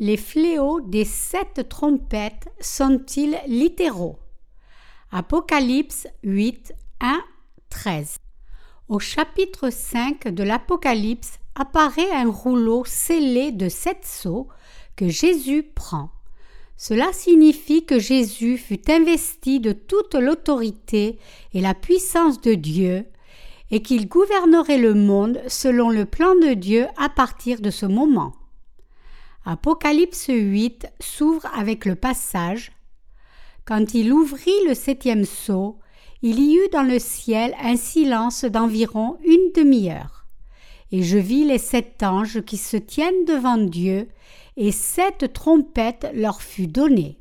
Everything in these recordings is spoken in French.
Les fléaux des sept trompettes sont-ils littéraux? Apocalypse 8, 1, 13. Au chapitre 5 de l'Apocalypse apparaît un rouleau scellé de sept sceaux que Jésus prend. Cela signifie que Jésus fut investi de toute l'autorité et la puissance de Dieu, et qu'il gouvernerait le monde selon le plan de Dieu à partir de ce moment. Apocalypse 8 s'ouvre avec le passage Quand il ouvrit le septième sceau, il y eut dans le ciel un silence d'environ une demi-heure. Et je vis les sept anges qui se tiennent devant Dieu, et sept trompettes leur fut donnée.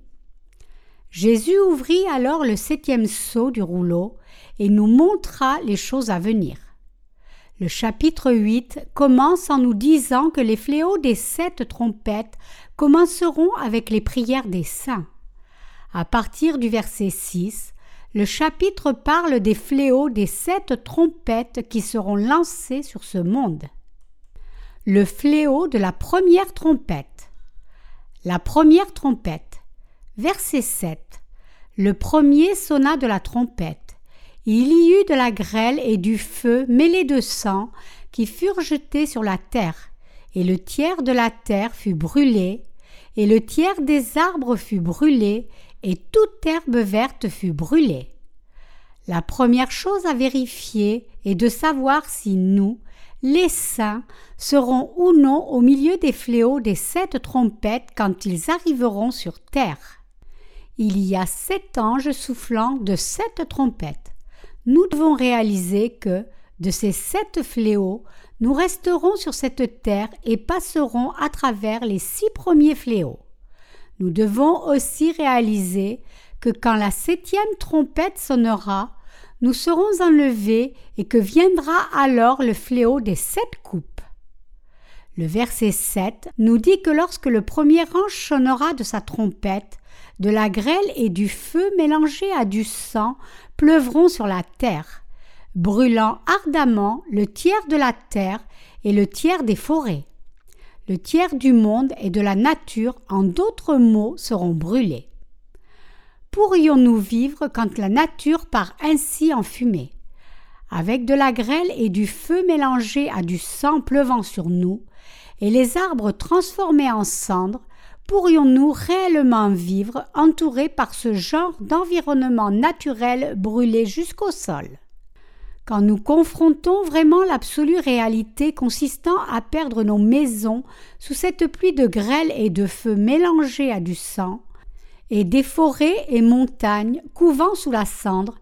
Jésus ouvrit alors le septième sceau du rouleau et nous montra les choses à venir. Le chapitre 8 commence en nous disant que les fléaux des sept trompettes commenceront avec les prières des saints. À partir du verset 6, le chapitre parle des fléaux des sept trompettes qui seront lancées sur ce monde. Le fléau de la première trompette. La première trompette. Verset 7. Le premier sonna de la trompette. Il y eut de la grêle et du feu mêlés de sang qui furent jetés sur la terre, et le tiers de la terre fut brûlé, et le tiers des arbres fut brûlé, et toute herbe verte fut brûlée. La première chose à vérifier est de savoir si nous, les saints, seront ou non au milieu des fléaux des sept trompettes quand ils arriveront sur terre. Il y a sept anges soufflant de sept trompettes nous devons réaliser que, de ces sept fléaux, nous resterons sur cette terre et passerons à travers les six premiers fléaux. Nous devons aussi réaliser que quand la septième trompette sonnera, nous serons enlevés et que viendra alors le fléau des sept coupes. Le verset 7 nous dit que lorsque le premier ange sonnera de sa trompette, de la grêle et du feu mélangés à du sang pleuvront sur la terre, brûlant ardemment le tiers de la terre et le tiers des forêts. Le tiers du monde et de la nature, en d'autres mots, seront brûlés. Pourrions-nous vivre quand la nature part ainsi en fumée? Avec de la grêle et du feu mélangés à du sang pleuvant sur nous, et les arbres transformés en cendres, pourrions-nous réellement vivre entourés par ce genre d'environnement naturel brûlé jusqu'au sol? Quand nous confrontons vraiment l'absolue réalité consistant à perdre nos maisons sous cette pluie de grêle et de feu mélangés à du sang, et des forêts et montagnes couvant sous la cendre,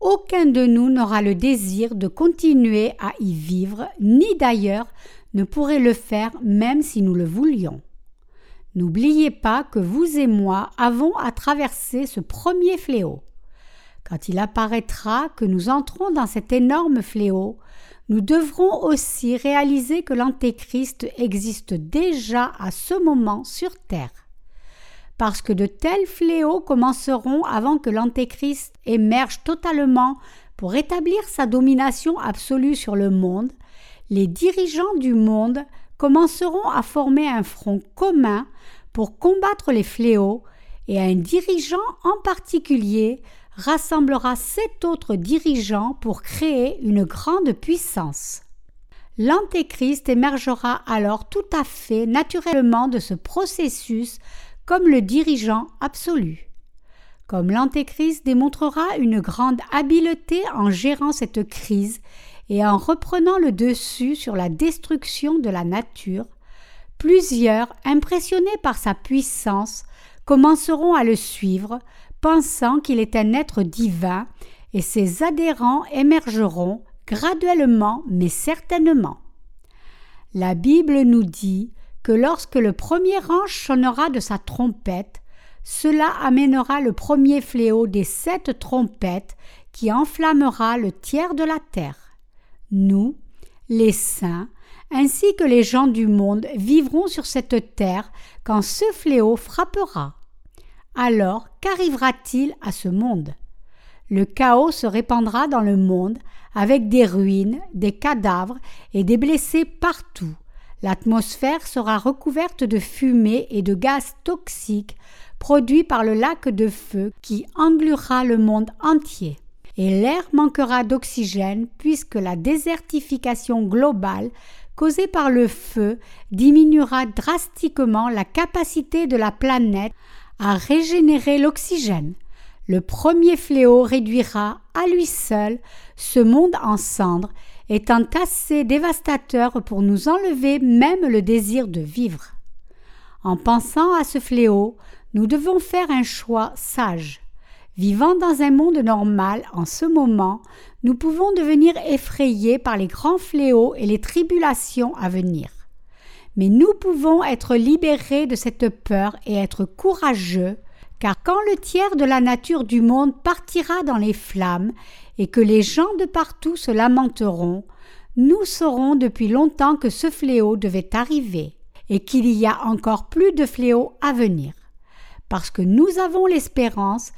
aucun de nous n'aura le désir de continuer à y vivre, ni d'ailleurs ne pourrait le faire même si nous le voulions. N'oubliez pas que vous et moi avons à traverser ce premier fléau. Quand il apparaîtra que nous entrons dans cet énorme fléau, nous devrons aussi réaliser que l'Antéchrist existe déjà à ce moment sur terre. Parce que de tels fléaux commenceront avant que l'Antéchrist émerge totalement pour établir sa domination absolue sur le monde, les dirigeants du monde commenceront à former un front commun pour combattre les fléaux et un dirigeant en particulier rassemblera sept autres dirigeants pour créer une grande puissance. L'Antéchrist émergera alors tout à fait naturellement de ce processus comme le dirigeant absolu. Comme l'Antéchrist démontrera une grande habileté en gérant cette crise et en reprenant le dessus sur la destruction de la nature, plusieurs, impressionnés par sa puissance, commenceront à le suivre, pensant qu'il est un être divin, et ses adhérents émergeront graduellement mais certainement. La Bible nous dit que lorsque le premier ange sonnera de sa trompette, cela amènera le premier fléau des sept trompettes qui enflammera le tiers de la terre nous, les saints, ainsi que les gens du monde vivront sur cette terre quand ce fléau frappera. Alors qu'arrivera-t-il à ce monde? Le chaos se répandra dans le monde avec des ruines, des cadavres et des blessés partout. L'atmosphère sera recouverte de fumée et de gaz toxiques produits par le lac de feu qui engluera le monde entier. Et l'air manquera d'oxygène puisque la désertification globale causée par le feu diminuera drastiquement la capacité de la planète à régénérer l'oxygène. Le premier fléau réduira à lui seul ce monde en cendres, étant assez dévastateur pour nous enlever même le désir de vivre. En pensant à ce fléau, nous devons faire un choix sage. Vivant dans un monde normal en ce moment, nous pouvons devenir effrayés par les grands fléaux et les tribulations à venir. Mais nous pouvons être libérés de cette peur et être courageux, car quand le tiers de la nature du monde partira dans les flammes et que les gens de partout se lamenteront, nous saurons depuis longtemps que ce fléau devait arriver et qu'il y a encore plus de fléaux à venir. Parce que nous avons l'espérance,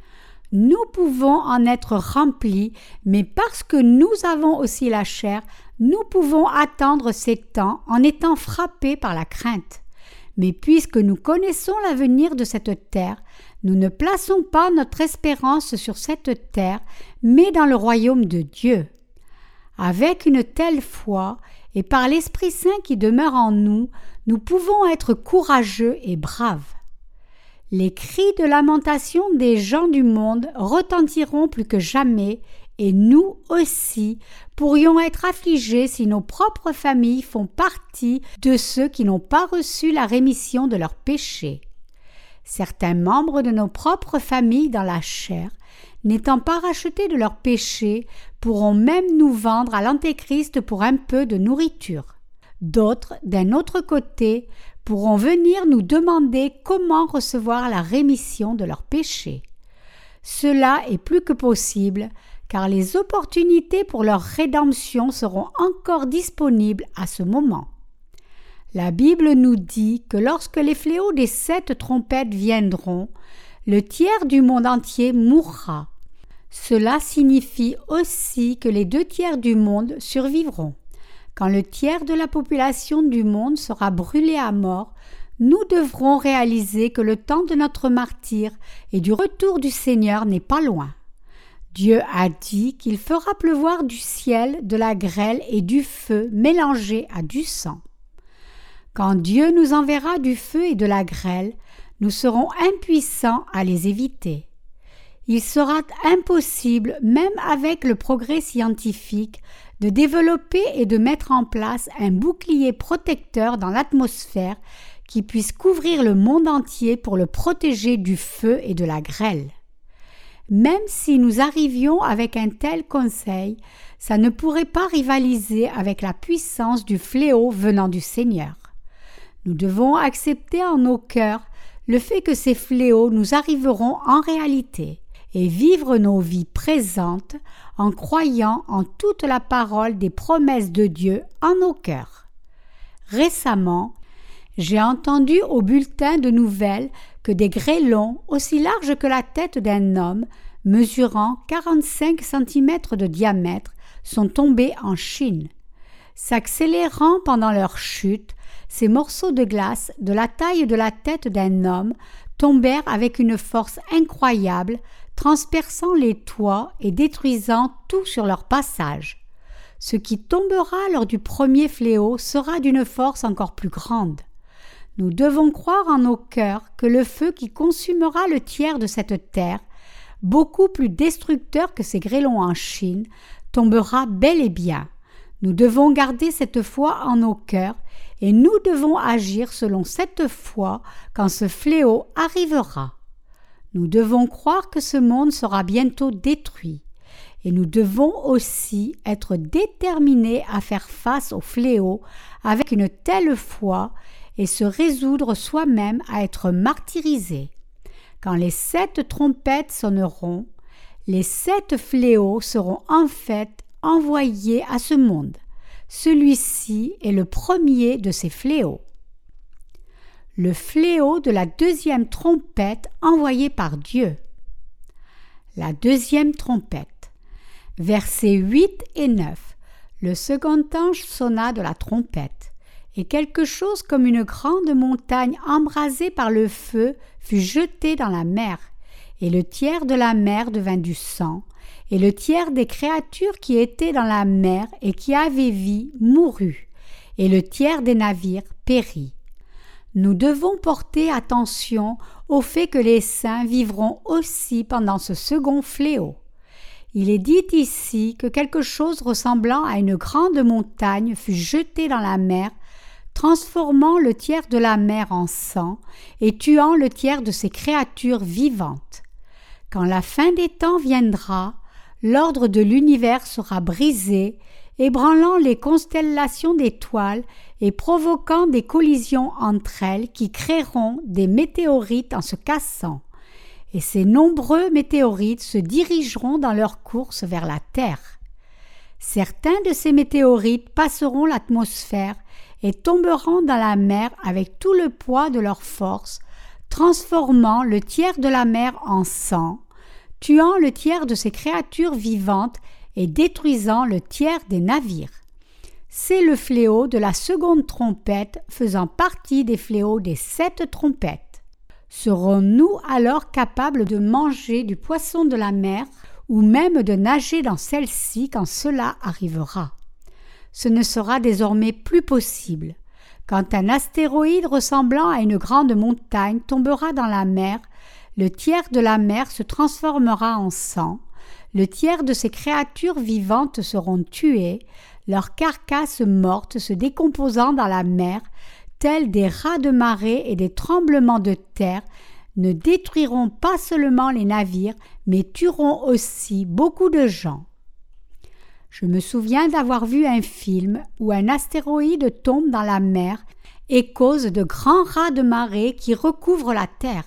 nous pouvons en être remplis, mais parce que nous avons aussi la chair, nous pouvons attendre ces temps en étant frappés par la crainte. Mais puisque nous connaissons l'avenir de cette terre, nous ne plaçons pas notre espérance sur cette terre, mais dans le royaume de Dieu. Avec une telle foi, et par l'Esprit Saint qui demeure en nous, nous pouvons être courageux et braves. Les cris de lamentation des gens du monde retentiront plus que jamais, et nous aussi pourrions être affligés si nos propres familles font partie de ceux qui n'ont pas reçu la rémission de leurs péchés. Certains membres de nos propres familles dans la chair, n'étant pas rachetés de leurs péchés, pourront même nous vendre à l'Antéchrist pour un peu de nourriture. D'autres, d'un autre côté, pourront venir nous demander comment recevoir la rémission de leurs péchés. Cela est plus que possible, car les opportunités pour leur rédemption seront encore disponibles à ce moment. La Bible nous dit que lorsque les fléaux des sept trompettes viendront, le tiers du monde entier mourra. Cela signifie aussi que les deux tiers du monde survivront. Quand le tiers de la population du monde sera brûlé à mort, nous devrons réaliser que le temps de notre martyr et du retour du Seigneur n'est pas loin. Dieu a dit qu'il fera pleuvoir du ciel de la grêle et du feu mélangés à du sang. Quand Dieu nous enverra du feu et de la grêle, nous serons impuissants à les éviter. Il sera impossible, même avec le progrès scientifique, de développer et de mettre en place un bouclier protecteur dans l'atmosphère qui puisse couvrir le monde entier pour le protéger du feu et de la grêle. Même si nous arrivions avec un tel conseil, ça ne pourrait pas rivaliser avec la puissance du fléau venant du Seigneur. Nous devons accepter en nos cœurs le fait que ces fléaux nous arriveront en réalité et vivre nos vies présentes en croyant en toute la parole des promesses de Dieu en nos cœurs. Récemment, j'ai entendu au bulletin de nouvelles que des grêlons aussi larges que la tête d'un homme, mesurant 45 cm de diamètre, sont tombés en Chine. S'accélérant pendant leur chute, ces morceaux de glace, de la taille de la tête d'un homme, tombèrent avec une force incroyable, transperçant les toits et détruisant tout sur leur passage. Ce qui tombera lors du premier fléau sera d'une force encore plus grande. Nous devons croire en nos cœurs que le feu qui consumera le tiers de cette terre, beaucoup plus destructeur que ces grêlons en Chine, tombera bel et bien. Nous devons garder cette foi en nos cœurs et nous devons agir selon cette foi quand ce fléau arrivera. Nous devons croire que ce monde sera bientôt détruit, et nous devons aussi être déterminés à faire face au fléau avec une telle foi et se résoudre soi-même à être martyrisés. Quand les sept trompettes sonneront, les sept fléaux seront en fait envoyés à ce monde. Celui-ci est le premier de ces fléaux. Le fléau de la deuxième trompette envoyée par Dieu. La deuxième trompette. Versets 8 et 9. Le second ange sonna de la trompette, Et quelque chose comme une grande montagne embrasée par le feu fut jetée dans la mer, et le tiers de la mer devint du sang, et le tiers des créatures qui étaient dans la mer et qui avaient vie mourut, et le tiers des navires périt. Nous devons porter attention au fait que les saints vivront aussi pendant ce second fléau. Il est dit ici que quelque chose ressemblant à une grande montagne fut jeté dans la mer, transformant le tiers de la mer en sang et tuant le tiers de ses créatures vivantes. Quand la fin des temps viendra, l'ordre de l'univers sera brisé, ébranlant les constellations d'étoiles et provoquant des collisions entre elles qui créeront des météorites en se cassant. Et ces nombreux météorites se dirigeront dans leur course vers la Terre. Certains de ces météorites passeront l'atmosphère et tomberont dans la mer avec tout le poids de leur force, transformant le tiers de la mer en sang, tuant le tiers de ses créatures vivantes et détruisant le tiers des navires. C'est le fléau de la seconde trompette faisant partie des fléaux des sept trompettes. Serons-nous alors capables de manger du poisson de la mer ou même de nager dans celle-ci quand cela arrivera? Ce ne sera désormais plus possible. Quand un astéroïde ressemblant à une grande montagne tombera dans la mer, le tiers de la mer se transformera en sang, le tiers de ces créatures vivantes seront tuées, leurs carcasses mortes se décomposant dans la mer, tels des rats de marée et des tremblements de terre, ne détruiront pas seulement les navires, mais tueront aussi beaucoup de gens. Je me souviens d'avoir vu un film où un astéroïde tombe dans la mer et cause de grands rats de marée qui recouvrent la Terre.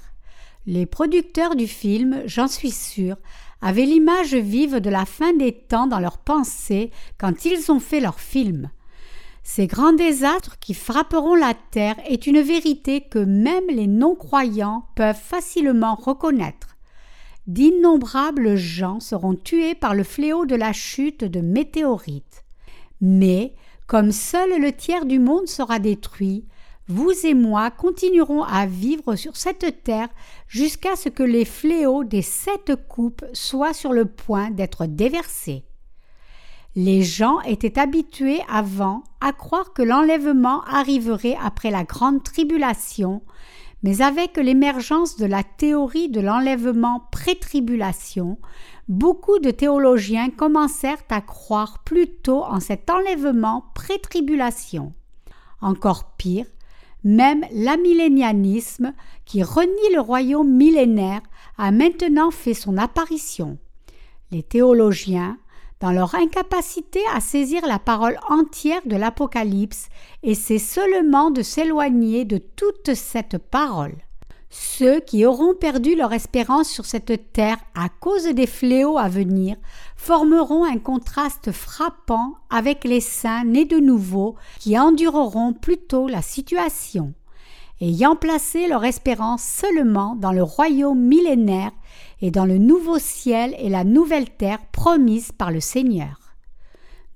Les producteurs du film, j'en suis sûr, avaient l'image vive de la fin des temps dans leurs pensées quand ils ont fait leur film. Ces grands désastres qui frapperont la terre est une vérité que même les non-croyants peuvent facilement reconnaître. D'innombrables gens seront tués par le fléau de la chute de météorites. Mais, comme seul le tiers du monde sera détruit, vous et moi continuerons à vivre sur cette terre jusqu'à ce que les fléaux des sept coupes soient sur le point d'être déversés. Les gens étaient habitués avant à croire que l'enlèvement arriverait après la grande tribulation, mais avec l'émergence de la théorie de l'enlèvement pré-tribulation, beaucoup de théologiens commencèrent à croire plutôt en cet enlèvement pré-tribulation. Encore pire, même l'amillénianisme, qui renie le royaume millénaire, a maintenant fait son apparition. Les théologiens, dans leur incapacité à saisir la parole entière de l'Apocalypse, essaient seulement de s'éloigner de toute cette parole. Ceux qui auront perdu leur espérance sur cette terre à cause des fléaux à venir formeront un contraste frappant avec les saints nés de nouveau qui endureront plutôt la situation, ayant placé leur espérance seulement dans le royaume millénaire et dans le nouveau ciel et la nouvelle terre promise par le Seigneur.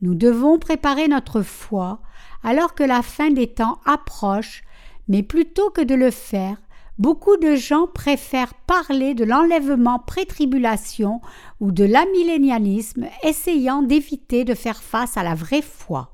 Nous devons préparer notre foi alors que la fin des temps approche, mais plutôt que de le faire, beaucoup de gens préfèrent parler de l'enlèvement pré-tribulation ou de l'amillénialisme, essayant d'éviter de faire face à la vraie foi.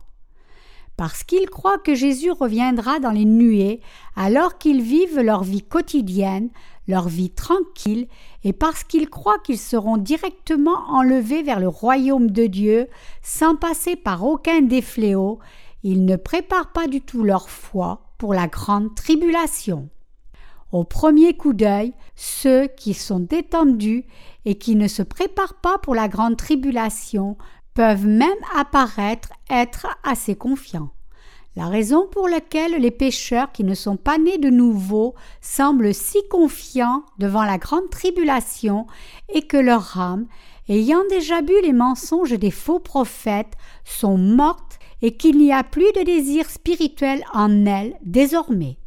Parce qu'ils croient que Jésus reviendra dans les nuées alors qu'ils vivent leur vie quotidienne, leur vie tranquille, et parce qu'ils croient qu'ils seront directement enlevés vers le royaume de Dieu sans passer par aucun des fléaux, ils ne préparent pas du tout leur foi pour la grande tribulation. Au premier coup d'œil, ceux qui sont détendus et qui ne se préparent pas pour la grande tribulation peuvent même apparaître être assez confiants. La raison pour laquelle les pécheurs qui ne sont pas nés de nouveau semblent si confiants devant la grande tribulation est que leur âme, ayant déjà bu les mensonges des faux prophètes, sont mortes et qu'il n'y a plus de désir spirituel en elles désormais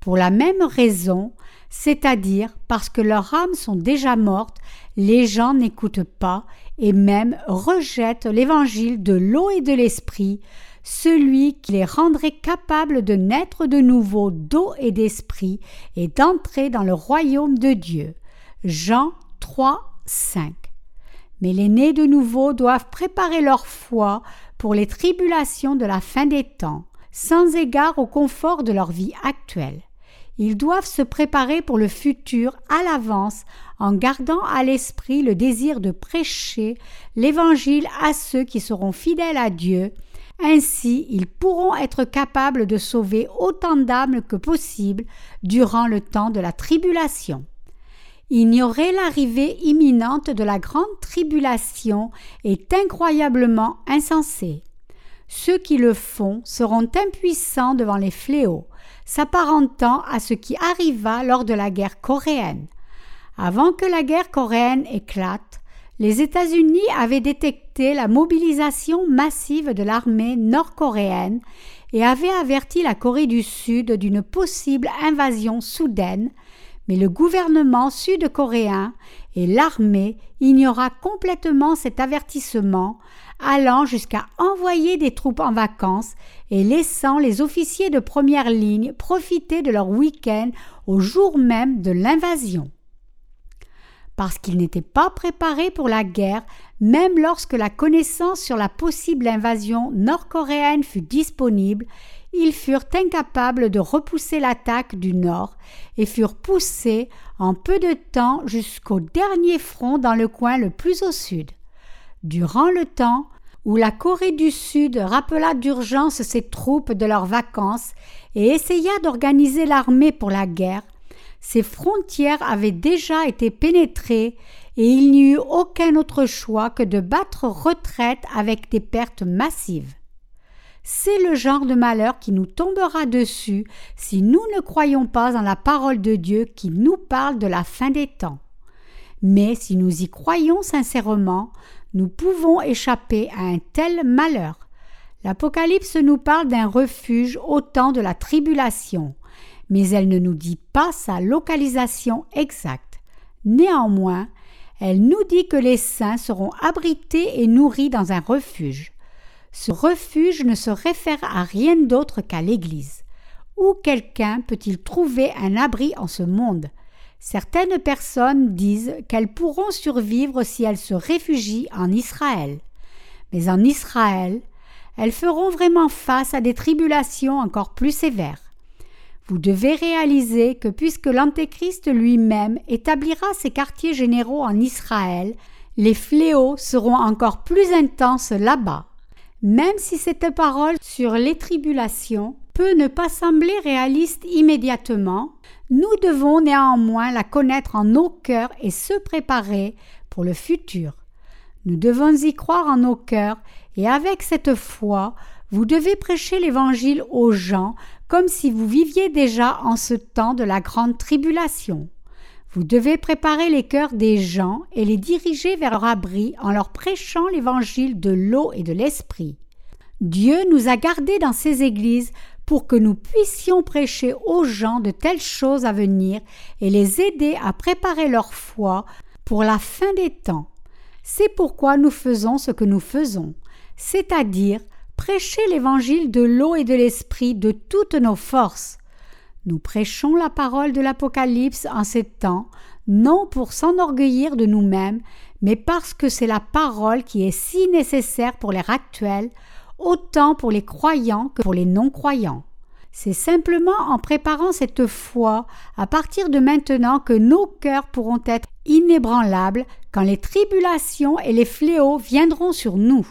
pour la même raison, c'est-à-dire parce que leurs âmes sont déjà mortes, les gens n'écoutent pas et même rejettent l'évangile de l'eau et de l'esprit, celui qui les rendrait capables de naître de nouveau d'eau et d'esprit et d'entrer dans le royaume de Dieu. Jean 3, 5. Mais les nés de nouveau doivent préparer leur foi pour les tribulations de la fin des temps, sans égard au confort de leur vie actuelle. Ils doivent se préparer pour le futur à l'avance en gardant à l'esprit le désir de prêcher l'Évangile à ceux qui seront fidèles à Dieu. Ainsi, ils pourront être capables de sauver autant d'âmes que possible durant le temps de la tribulation. Ignorer l'arrivée imminente de la grande tribulation est incroyablement insensé. Ceux qui le font seront impuissants devant les fléaux, s'apparentant à ce qui arriva lors de la guerre coréenne. Avant que la guerre coréenne éclate, les États-Unis avaient détecté la mobilisation massive de l'armée nord-coréenne et avaient averti la Corée du Sud d'une possible invasion soudaine, mais le gouvernement sud-coréen et l'armée ignora complètement cet avertissement, allant jusqu'à envoyer des troupes en vacances et laissant les officiers de première ligne profiter de leur week-end au jour même de l'invasion. Parce qu'ils n'étaient pas préparés pour la guerre, même lorsque la connaissance sur la possible invasion nord-coréenne fut disponible, ils furent incapables de repousser l'attaque du nord et furent poussés en peu de temps jusqu'au dernier front dans le coin le plus au sud. Durant le temps où la Corée du Sud rappela d'urgence ses troupes de leurs vacances et essaya d'organiser l'armée pour la guerre, ses frontières avaient déjà été pénétrées et il n'y eut aucun autre choix que de battre retraite avec des pertes massives. C'est le genre de malheur qui nous tombera dessus si nous ne croyons pas en la parole de Dieu qui nous parle de la fin des temps. Mais si nous y croyons sincèrement, nous pouvons échapper à un tel malheur. L'Apocalypse nous parle d'un refuge au temps de la tribulation, mais elle ne nous dit pas sa localisation exacte. Néanmoins, elle nous dit que les saints seront abrités et nourris dans un refuge. Ce refuge ne se réfère à rien d'autre qu'à l'Église. Où quelqu'un peut-il trouver un abri en ce monde? Certaines personnes disent qu'elles pourront survivre si elles se réfugient en Israël. Mais en Israël, elles feront vraiment face à des tribulations encore plus sévères. Vous devez réaliser que puisque l'Antéchrist lui-même établira ses quartiers généraux en Israël, les fléaux seront encore plus intenses là-bas. Même si cette parole sur les tribulations peut ne pas sembler réaliste immédiatement, nous devons néanmoins la connaître en nos cœurs et se préparer pour le futur. Nous devons y croire en nos cœurs et avec cette foi, vous devez prêcher l'Évangile aux gens comme si vous viviez déjà en ce temps de la grande tribulation. Vous devez préparer les cœurs des gens et les diriger vers leur abri en leur prêchant l'évangile de l'eau et de l'esprit. Dieu nous a gardés dans ses églises pour que nous puissions prêcher aux gens de telles choses à venir et les aider à préparer leur foi pour la fin des temps. C'est pourquoi nous faisons ce que nous faisons, c'est-à-dire prêcher l'évangile de l'eau et de l'esprit de toutes nos forces. Nous prêchons la parole de l'Apocalypse en ces temps, non pour s'enorgueillir de nous-mêmes, mais parce que c'est la parole qui est si nécessaire pour l'ère actuelle, autant pour les croyants que pour les non-croyants. C'est simplement en préparant cette foi à partir de maintenant que nos cœurs pourront être inébranlables quand les tribulations et les fléaux viendront sur nous.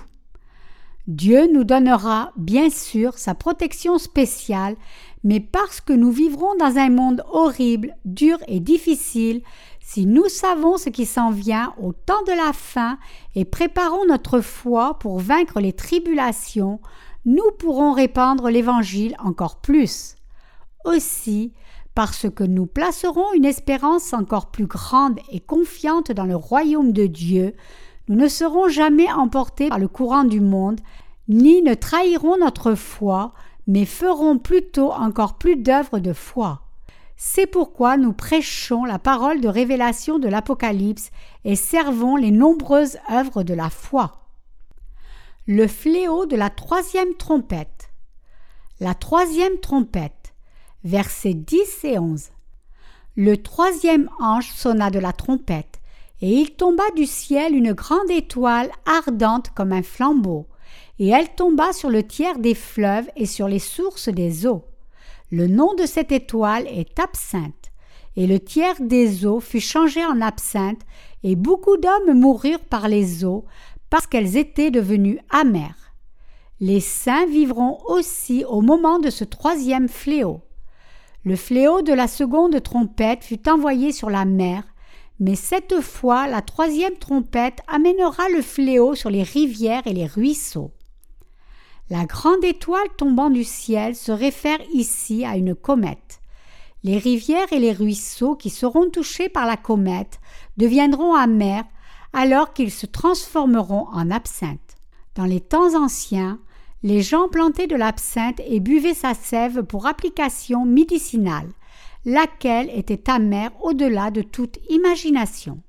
Dieu nous donnera, bien sûr, sa protection spéciale, mais parce que nous vivrons dans un monde horrible, dur et difficile, si nous savons ce qui s'en vient au temps de la fin et préparons notre foi pour vaincre les tribulations, nous pourrons répandre l'Évangile encore plus. Aussi, parce que nous placerons une espérance encore plus grande et confiante dans le royaume de Dieu, nous ne serons jamais emportés par le courant du monde, ni ne trahirons notre foi, mais ferons plutôt encore plus d'œuvres de foi. C'est pourquoi nous prêchons la parole de révélation de l'Apocalypse et servons les nombreuses œuvres de la foi. Le fléau de la troisième trompette. La troisième trompette. Versets 10 et 11. Le troisième ange sonna de la trompette, et il tomba du ciel une grande étoile ardente comme un flambeau, et elle tomba sur le tiers des fleuves et sur les sources des eaux. Le nom de cette étoile est absinthe, et le tiers des eaux fut changé en absinthe, et beaucoup d'hommes moururent par les eaux, parce qu'elles étaient devenues amères. Les saints vivront aussi au moment de ce troisième fléau. Le fléau de la seconde trompette fut envoyé sur la mer, mais cette fois la troisième trompette amènera le fléau sur les rivières et les ruisseaux. La grande étoile tombant du ciel se réfère ici à une comète. Les rivières et les ruisseaux qui seront touchés par la comète deviendront amers alors qu'ils se transformeront en absinthe. Dans les temps anciens, les gens plantaient de l'absinthe et buvaient sa sève pour application médicinale, laquelle était amère au-delà de toute imagination.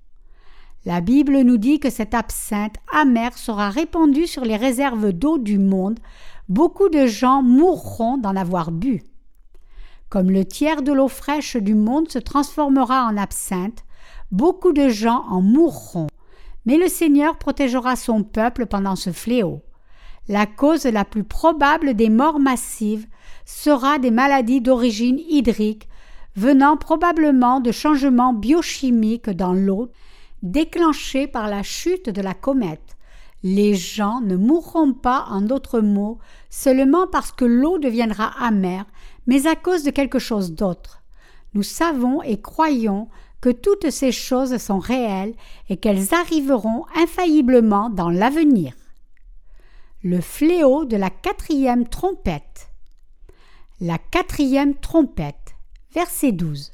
La Bible nous dit que cette absinthe amère sera répandue sur les réserves d'eau du monde, beaucoup de gens mourront d'en avoir bu. Comme le tiers de l'eau fraîche du monde se transformera en absinthe, beaucoup de gens en mourront, mais le Seigneur protégera son peuple pendant ce fléau. La cause la plus probable des morts massives sera des maladies d'origine hydrique venant probablement de changements biochimiques dans l'eau déclenchés par la chute de la comète. Les gens ne mourront pas, en d'autres mots, seulement parce que l'eau deviendra amère, mais à cause de quelque chose d'autre. Nous savons et croyons que toutes ces choses sont réelles et qu'elles arriveront infailliblement dans l'avenir. Le fléau de la quatrième trompette. La quatrième trompette. Verset 12.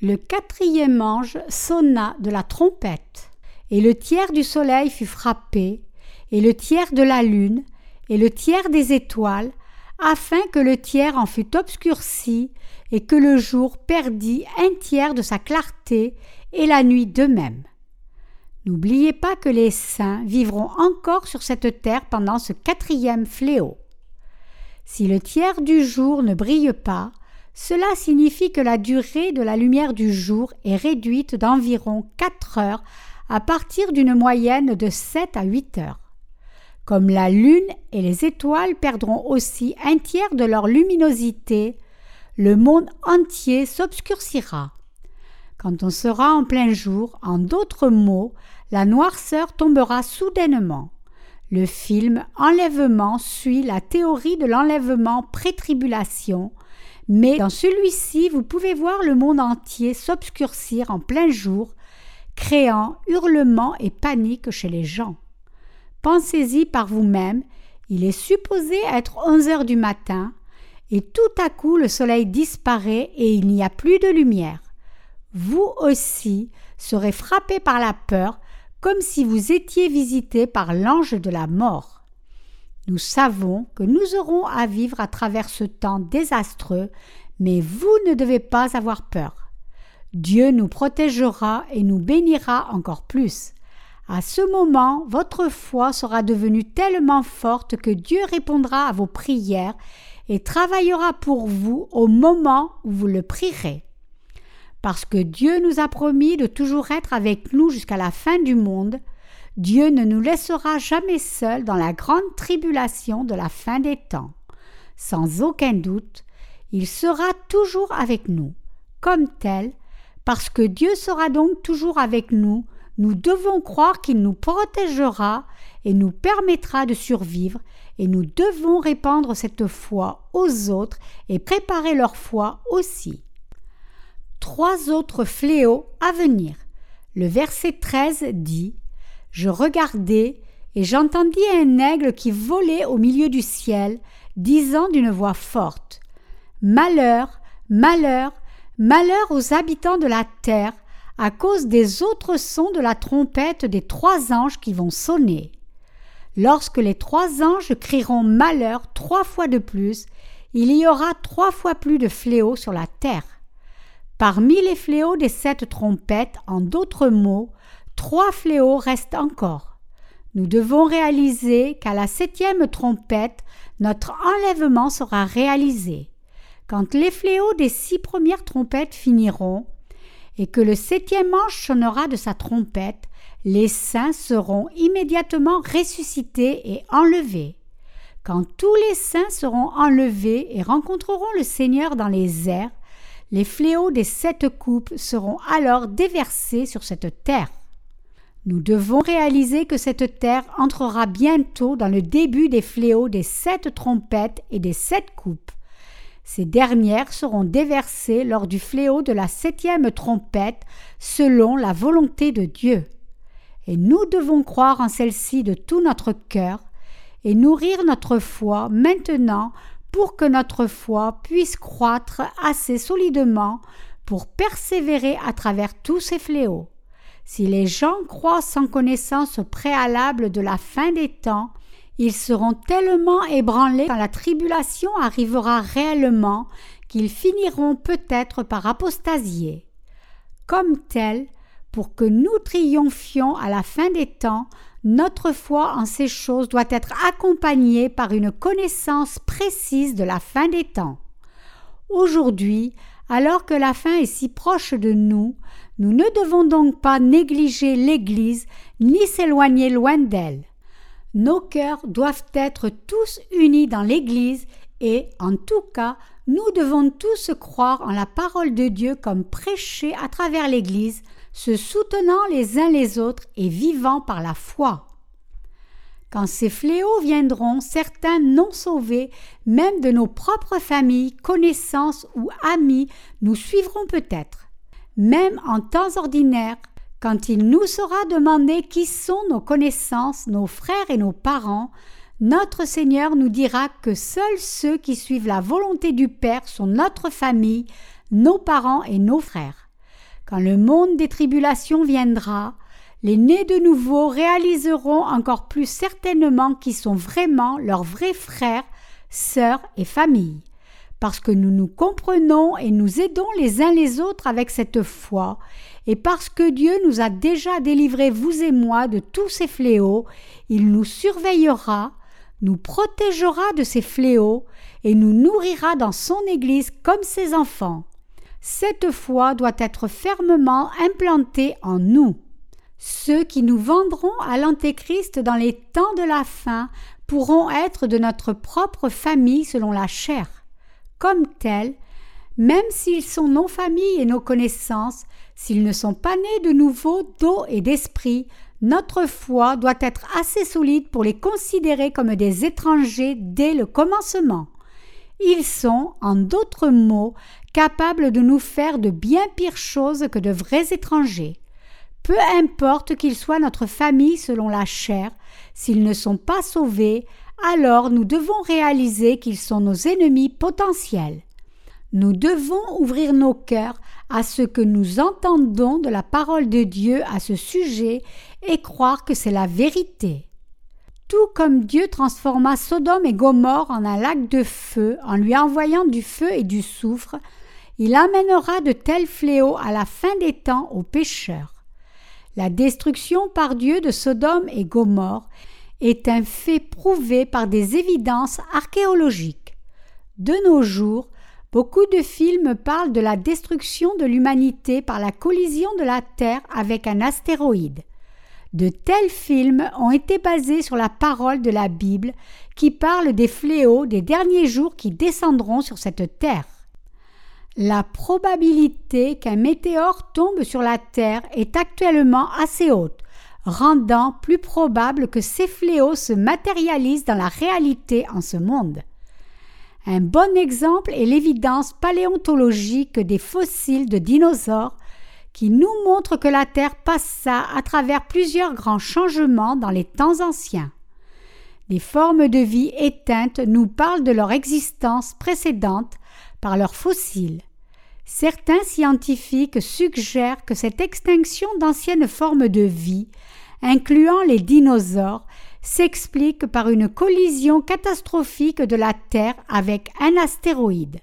Le quatrième ange sonna de la trompette, et le tiers du soleil fut frappé, et le tiers de la lune, et le tiers des étoiles, afin que le tiers en fût obscurci, et que le jour perdit un tiers de sa clarté, et la nuit de même. N'oubliez pas que les saints vivront encore sur cette terre pendant ce quatrième fléau. Si le tiers du jour ne brille pas, cela signifie que la durée de la lumière du jour est réduite d'environ quatre heures à partir d'une moyenne de sept à huit heures. Comme la lune et les étoiles perdront aussi un tiers de leur luminosité, le monde entier s'obscurcira. Quand on sera en plein jour, en d'autres mots, la noirceur tombera soudainement. Le film Enlèvement suit la théorie de l'enlèvement pré-tribulation, mais dans celui-ci, vous pouvez voir le monde entier s'obscurcir en plein jour, créant hurlements et panique chez les gens. Pensez-y par vous-même, il est supposé être onze heures du matin, et tout à coup le soleil disparaît et il n'y a plus de lumière. Vous aussi serez frappé par la peur, comme si vous étiez visité par l'ange de la mort. Nous savons que nous aurons à vivre à travers ce temps désastreux, mais vous ne devez pas avoir peur. Dieu nous protégera et nous bénira encore plus. À ce moment, votre foi sera devenue tellement forte que Dieu répondra à vos prières et travaillera pour vous au moment où vous le prierez. Parce que Dieu nous a promis de toujours être avec nous jusqu'à la fin du monde, Dieu ne nous laissera jamais seuls dans la grande tribulation de la fin des temps. Sans aucun doute, il sera toujours avec nous. Comme tel, parce que Dieu sera donc toujours avec nous, nous devons croire qu'il nous protégera et nous permettra de survivre, et nous devons répandre cette foi aux autres et préparer leur foi aussi. Trois autres fléaux à venir. Le verset 13 dit Je regardai, et j'entendis un aigle qui volait au milieu du ciel, disant d'une voix forte Malheur, malheur, malheur aux habitants de la terre, à cause des autres sons de la trompette des trois anges qui vont sonner. Lorsque les trois anges crieront malheur trois fois de plus, il y aura trois fois plus de fléaux sur la terre. Parmi les fléaux des sept trompettes, en d'autres mots, trois fléaux restent encore. Nous devons réaliser qu'à la septième trompette, notre enlèvement sera réalisé. Quand les fléaux des six premières trompettes finiront, et que le septième ange sonnera de sa trompette, les saints seront immédiatement ressuscités et enlevés. Quand tous les saints seront enlevés et rencontreront le Seigneur dans les airs, les fléaux des sept coupes seront alors déversés sur cette terre. Nous devons réaliser que cette terre entrera bientôt dans le début des fléaux des sept trompettes et des sept coupes. Ces dernières seront déversées lors du fléau de la septième trompette selon la volonté de Dieu. Et nous devons croire en celle-ci de tout notre cœur et nourrir notre foi maintenant pour que notre foi puisse croître assez solidement pour persévérer à travers tous ces fléaux. Si les gens croient sans connaissance préalable de la fin des temps, ils seront tellement ébranlés quand la tribulation arrivera réellement qu'ils finiront peut-être par apostasier. Comme tel, pour que nous triomphions à la fin des temps, notre foi en ces choses doit être accompagnée par une connaissance précise de la fin des temps. Aujourd'hui, alors que la fin est si proche de nous, nous ne devons donc pas négliger l'Église ni s'éloigner loin d'elle. Nos cœurs doivent être tous unis dans l'Église et, en tout cas, nous devons tous croire en la parole de Dieu comme prêchée à travers l'Église, se soutenant les uns les autres et vivant par la foi. Quand ces fléaux viendront, certains non sauvés, même de nos propres familles, connaissances ou amis, nous suivront peut-être. Même en temps ordinaire, quand il nous sera demandé qui sont nos connaissances, nos frères et nos parents, notre Seigneur nous dira que seuls ceux qui suivent la volonté du Père sont notre famille, nos parents et nos frères. Quand le monde des tribulations viendra, les nés de nouveau réaliseront encore plus certainement qui sont vraiment leurs vrais frères, sœurs et familles, parce que nous nous comprenons et nous aidons les uns les autres avec cette foi, et parce que Dieu nous a déjà délivrés, vous et moi, de tous ces fléaux, il nous surveillera, nous protégera de ces fléaux, et nous nourrira dans son Église comme ses enfants. Cette foi doit être fermement implantée en nous. Ceux qui nous vendront à l'Antéchrist dans les temps de la fin pourront être de notre propre famille selon la chair. Comme tels, même s'ils sont nos familles et nos connaissances, s'ils ne sont pas nés de nouveau d'eau et d'esprit, notre foi doit être assez solide pour les considérer comme des étrangers dès le commencement. Ils sont, en d'autres mots, capables de nous faire de bien pires choses que de vrais étrangers. Peu importe qu'ils soient notre famille selon la chair, s'ils ne sont pas sauvés, alors nous devons réaliser qu'ils sont nos ennemis potentiels. Nous devons ouvrir nos cœurs à ce que nous entendons de la parole de Dieu à ce sujet et croire que c'est la vérité. Tout comme Dieu transforma Sodome et Gomorre en un lac de feu en lui envoyant du feu et du soufre, il amènera de tels fléaux à la fin des temps aux pécheurs. La destruction par Dieu de Sodome et Gomorre est un fait prouvé par des évidences archéologiques. De nos jours, beaucoup de films parlent de la destruction de l'humanité par la collision de la Terre avec un astéroïde. De tels films ont été basés sur la parole de la Bible qui parle des fléaux des derniers jours qui descendront sur cette terre. La probabilité qu'un météore tombe sur la Terre est actuellement assez haute, rendant plus probable que ces fléaux se matérialisent dans la réalité en ce monde. Un bon exemple est l'évidence paléontologique des fossiles de dinosaures qui nous montre que la Terre passa à travers plusieurs grands changements dans les temps anciens. Des formes de vie éteintes nous parlent de leur existence précédente par leurs fossiles. Certains scientifiques suggèrent que cette extinction d'anciennes formes de vie, incluant les dinosaures, s'explique par une collision catastrophique de la Terre avec un astéroïde.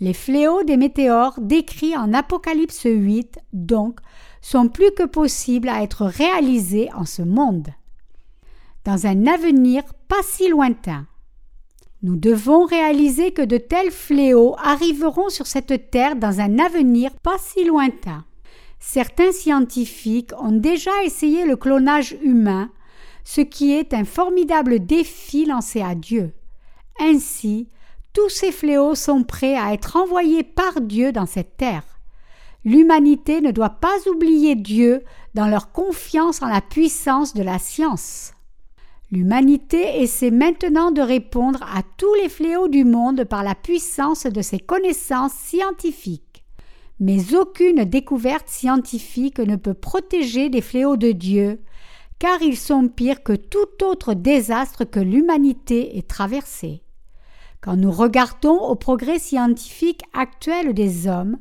Les fléaux des météores décrits en Apocalypse 8, donc, sont plus que possibles à être réalisés en ce monde. dans un avenir pas si lointain. Nous devons réaliser que de tels fléaux arriveront sur cette terre dans un avenir pas si lointain. Certains scientifiques ont déjà essayé le clonage humain, ce qui est un formidable défi lancé à Dieu. Ainsi, tous ces fléaux sont prêts à être envoyés par Dieu dans cette terre. L'humanité ne doit pas oublier Dieu dans leur confiance en la puissance de la science. L'humanité essaie maintenant de répondre à tous les fléaux du monde par la puissance de ses connaissances scientifiques. Mais aucune découverte scientifique ne peut protéger des fléaux de Dieu, car ils sont pires que tout autre désastre que l'humanité ait traversé. Quand nous regardons au progrès scientifique actuel des hommes,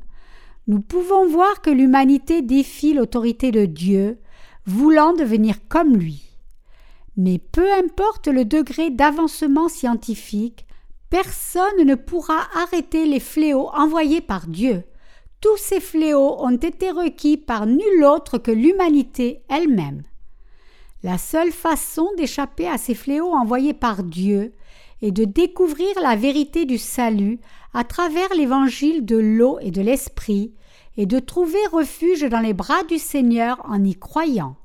nous pouvons voir que l'humanité défie l'autorité de Dieu, voulant devenir comme lui. Mais peu importe le degré d'avancement scientifique, personne ne pourra arrêter les fléaux envoyés par Dieu. Tous ces fléaux ont été requis par nul autre que l'humanité elle-même. La seule façon d'échapper à ces fléaux envoyés par Dieu est de découvrir la vérité du salut à travers l'évangile de l'eau et de l'esprit, et de trouver refuge dans les bras du Seigneur en y croyant.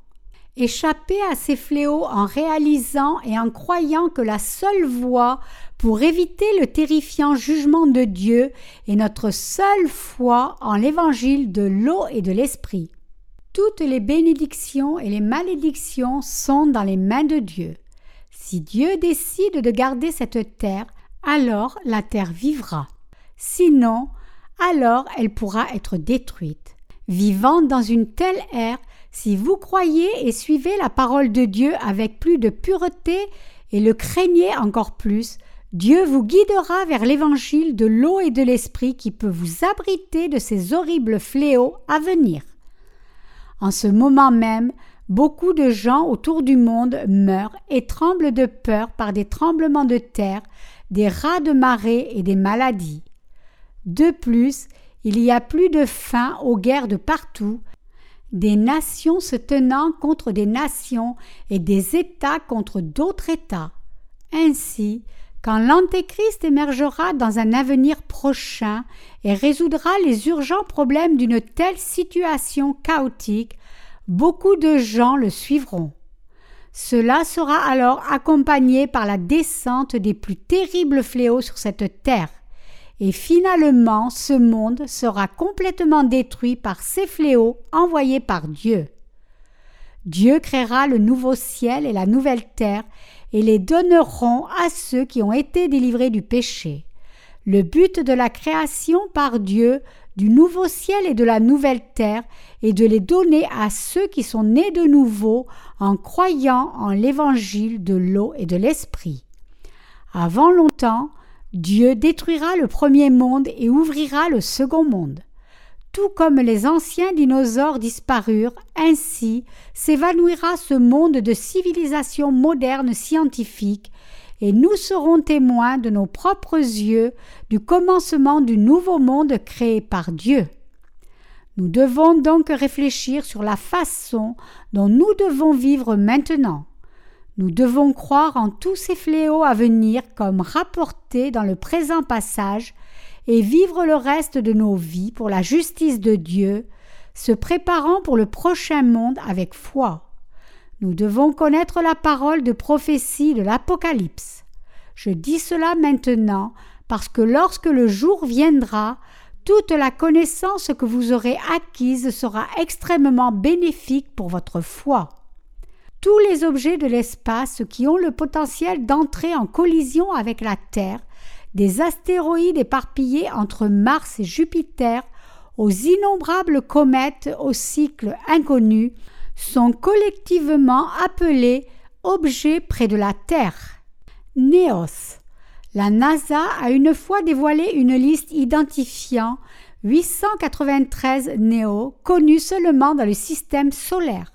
Échapper à ces fléaux en réalisant et en croyant que la seule voie pour éviter le terrifiant jugement de Dieu est notre seule foi en l'évangile de l'eau et de l'esprit. Toutes les bénédictions et les malédictions sont dans les mains de Dieu. Si Dieu décide de garder cette terre, alors la terre vivra. Sinon, alors elle pourra être détruite. Vivant dans une telle ère, si vous croyez et suivez la parole de Dieu avec plus de pureté et le craignez encore plus, Dieu vous guidera vers l'évangile de l'eau et de l'esprit qui peut vous abriter de ces horribles fléaux à venir. En ce moment même, beaucoup de gens autour du monde meurent et tremblent de peur par des tremblements de terre, des rats de marée et des maladies. De plus, il y a plus de faim aux guerres de partout, des nations se tenant contre des nations et des États contre d'autres États. Ainsi, quand l'Antéchrist émergera dans un avenir prochain et résoudra les urgents problèmes d'une telle situation chaotique, beaucoup de gens le suivront. Cela sera alors accompagné par la descente des plus terribles fléaux sur cette terre, et finalement ce monde sera complètement détruit par ces fléaux envoyés par Dieu. Dieu créera le nouveau ciel et la nouvelle terre et les donneront à ceux qui ont été délivrés du péché. Le but de la création par Dieu du nouveau ciel et de la nouvelle terre est de les donner à ceux qui sont nés de nouveau en croyant en l'évangile de l'eau et de l'esprit. Avant longtemps, Dieu détruira le premier monde et ouvrira le second monde. Tout comme les anciens dinosaures disparurent, ainsi s'évanouira ce monde de civilisation moderne scientifique, et nous serons témoins de nos propres yeux du commencement du nouveau monde créé par Dieu. Nous devons donc réfléchir sur la façon dont nous devons vivre maintenant. Nous devons croire en tous ces fléaux à venir comme rapportés dans le présent passage et vivre le reste de nos vies pour la justice de Dieu, se préparant pour le prochain monde avec foi. Nous devons connaître la parole de prophétie de l'Apocalypse. Je dis cela maintenant parce que lorsque le jour viendra, toute la connaissance que vous aurez acquise sera extrêmement bénéfique pour votre foi tous les objets de l'espace qui ont le potentiel d'entrer en collision avec la Terre, des astéroïdes éparpillés entre Mars et Jupiter, aux innombrables comètes au cycle inconnu, sont collectivement appelés objets près de la Terre. Néos. La NASA a une fois dévoilé une liste identifiant 893 néos connus seulement dans le système solaire.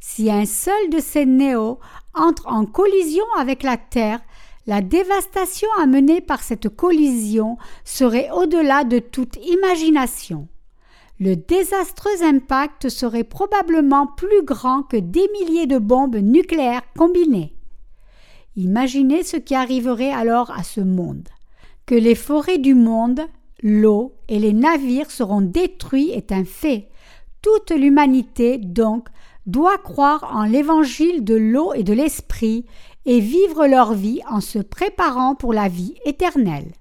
Si un seul de ces néos entre en collision avec la Terre, la dévastation amenée par cette collision serait au-delà de toute imagination. Le désastreux impact serait probablement plus grand que des milliers de bombes nucléaires combinées. Imaginez ce qui arriverait alors à ce monde. Que les forêts du monde, l'eau et les navires seront détruits est un fait. Toute l'humanité, donc, doit croire en l'évangile de l'eau et de l'esprit et vivre leur vie en se préparant pour la vie éternelle.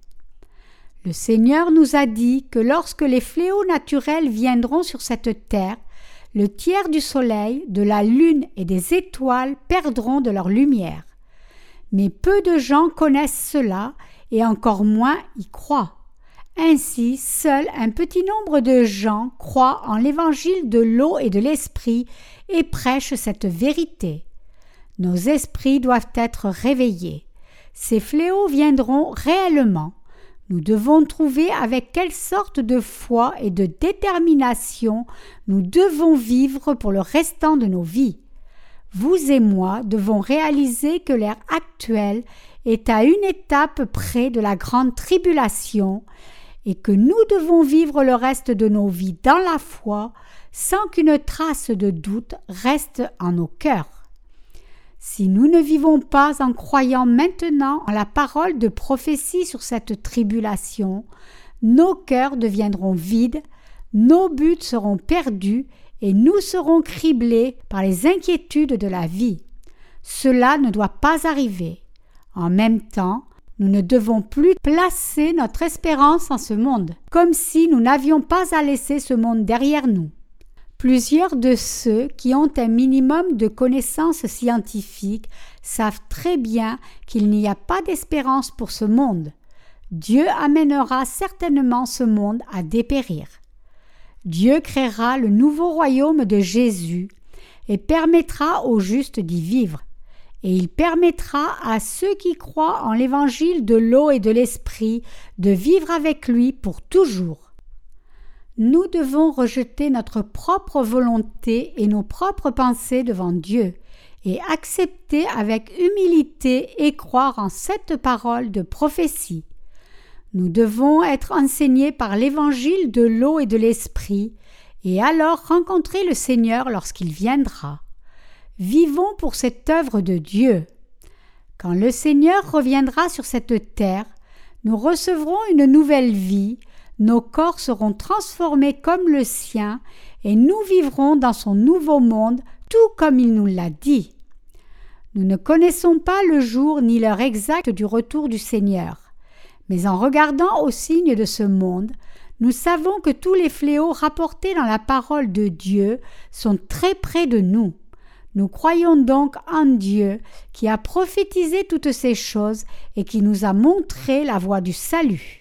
Le Seigneur nous a dit que lorsque les fléaux naturels viendront sur cette terre, le tiers du soleil, de la lune et des étoiles perdront de leur lumière. Mais peu de gens connaissent cela et encore moins y croient. Ainsi, seul un petit nombre de gens croient en l'évangile de l'eau et de l'esprit et prêchent cette vérité. Nos esprits doivent être réveillés. Ces fléaux viendront réellement. Nous devons trouver avec quelle sorte de foi et de détermination nous devons vivre pour le restant de nos vies. Vous et moi devons réaliser que l'ère actuelle est à une étape près de la grande tribulation et que nous devons vivre le reste de nos vies dans la foi sans qu'une trace de doute reste en nos cœurs. Si nous ne vivons pas en croyant maintenant en la parole de prophétie sur cette tribulation, nos cœurs deviendront vides, nos buts seront perdus et nous serons criblés par les inquiétudes de la vie. Cela ne doit pas arriver. En même temps, nous ne devons plus placer notre espérance en ce monde, comme si nous n'avions pas à laisser ce monde derrière nous. Plusieurs de ceux qui ont un minimum de connaissances scientifiques savent très bien qu'il n'y a pas d'espérance pour ce monde. Dieu amènera certainement ce monde à dépérir. Dieu créera le nouveau royaume de Jésus et permettra aux justes d'y vivre. Et il permettra à ceux qui croient en l'évangile de l'eau et de l'esprit de vivre avec lui pour toujours nous devons rejeter notre propre volonté et nos propres pensées devant Dieu, et accepter avec humilité et croire en cette parole de prophétie. Nous devons être enseignés par l'évangile de l'eau et de l'esprit, et alors rencontrer le Seigneur lorsqu'il viendra. Vivons pour cette œuvre de Dieu. Quand le Seigneur reviendra sur cette terre, nous recevrons une nouvelle vie, nos corps seront transformés comme le sien, et nous vivrons dans son nouveau monde tout comme il nous l'a dit. Nous ne connaissons pas le jour ni l'heure exacte du retour du Seigneur, mais en regardant aux signes de ce monde, nous savons que tous les fléaux rapportés dans la parole de Dieu sont très près de nous. Nous croyons donc en Dieu qui a prophétisé toutes ces choses et qui nous a montré la voie du salut.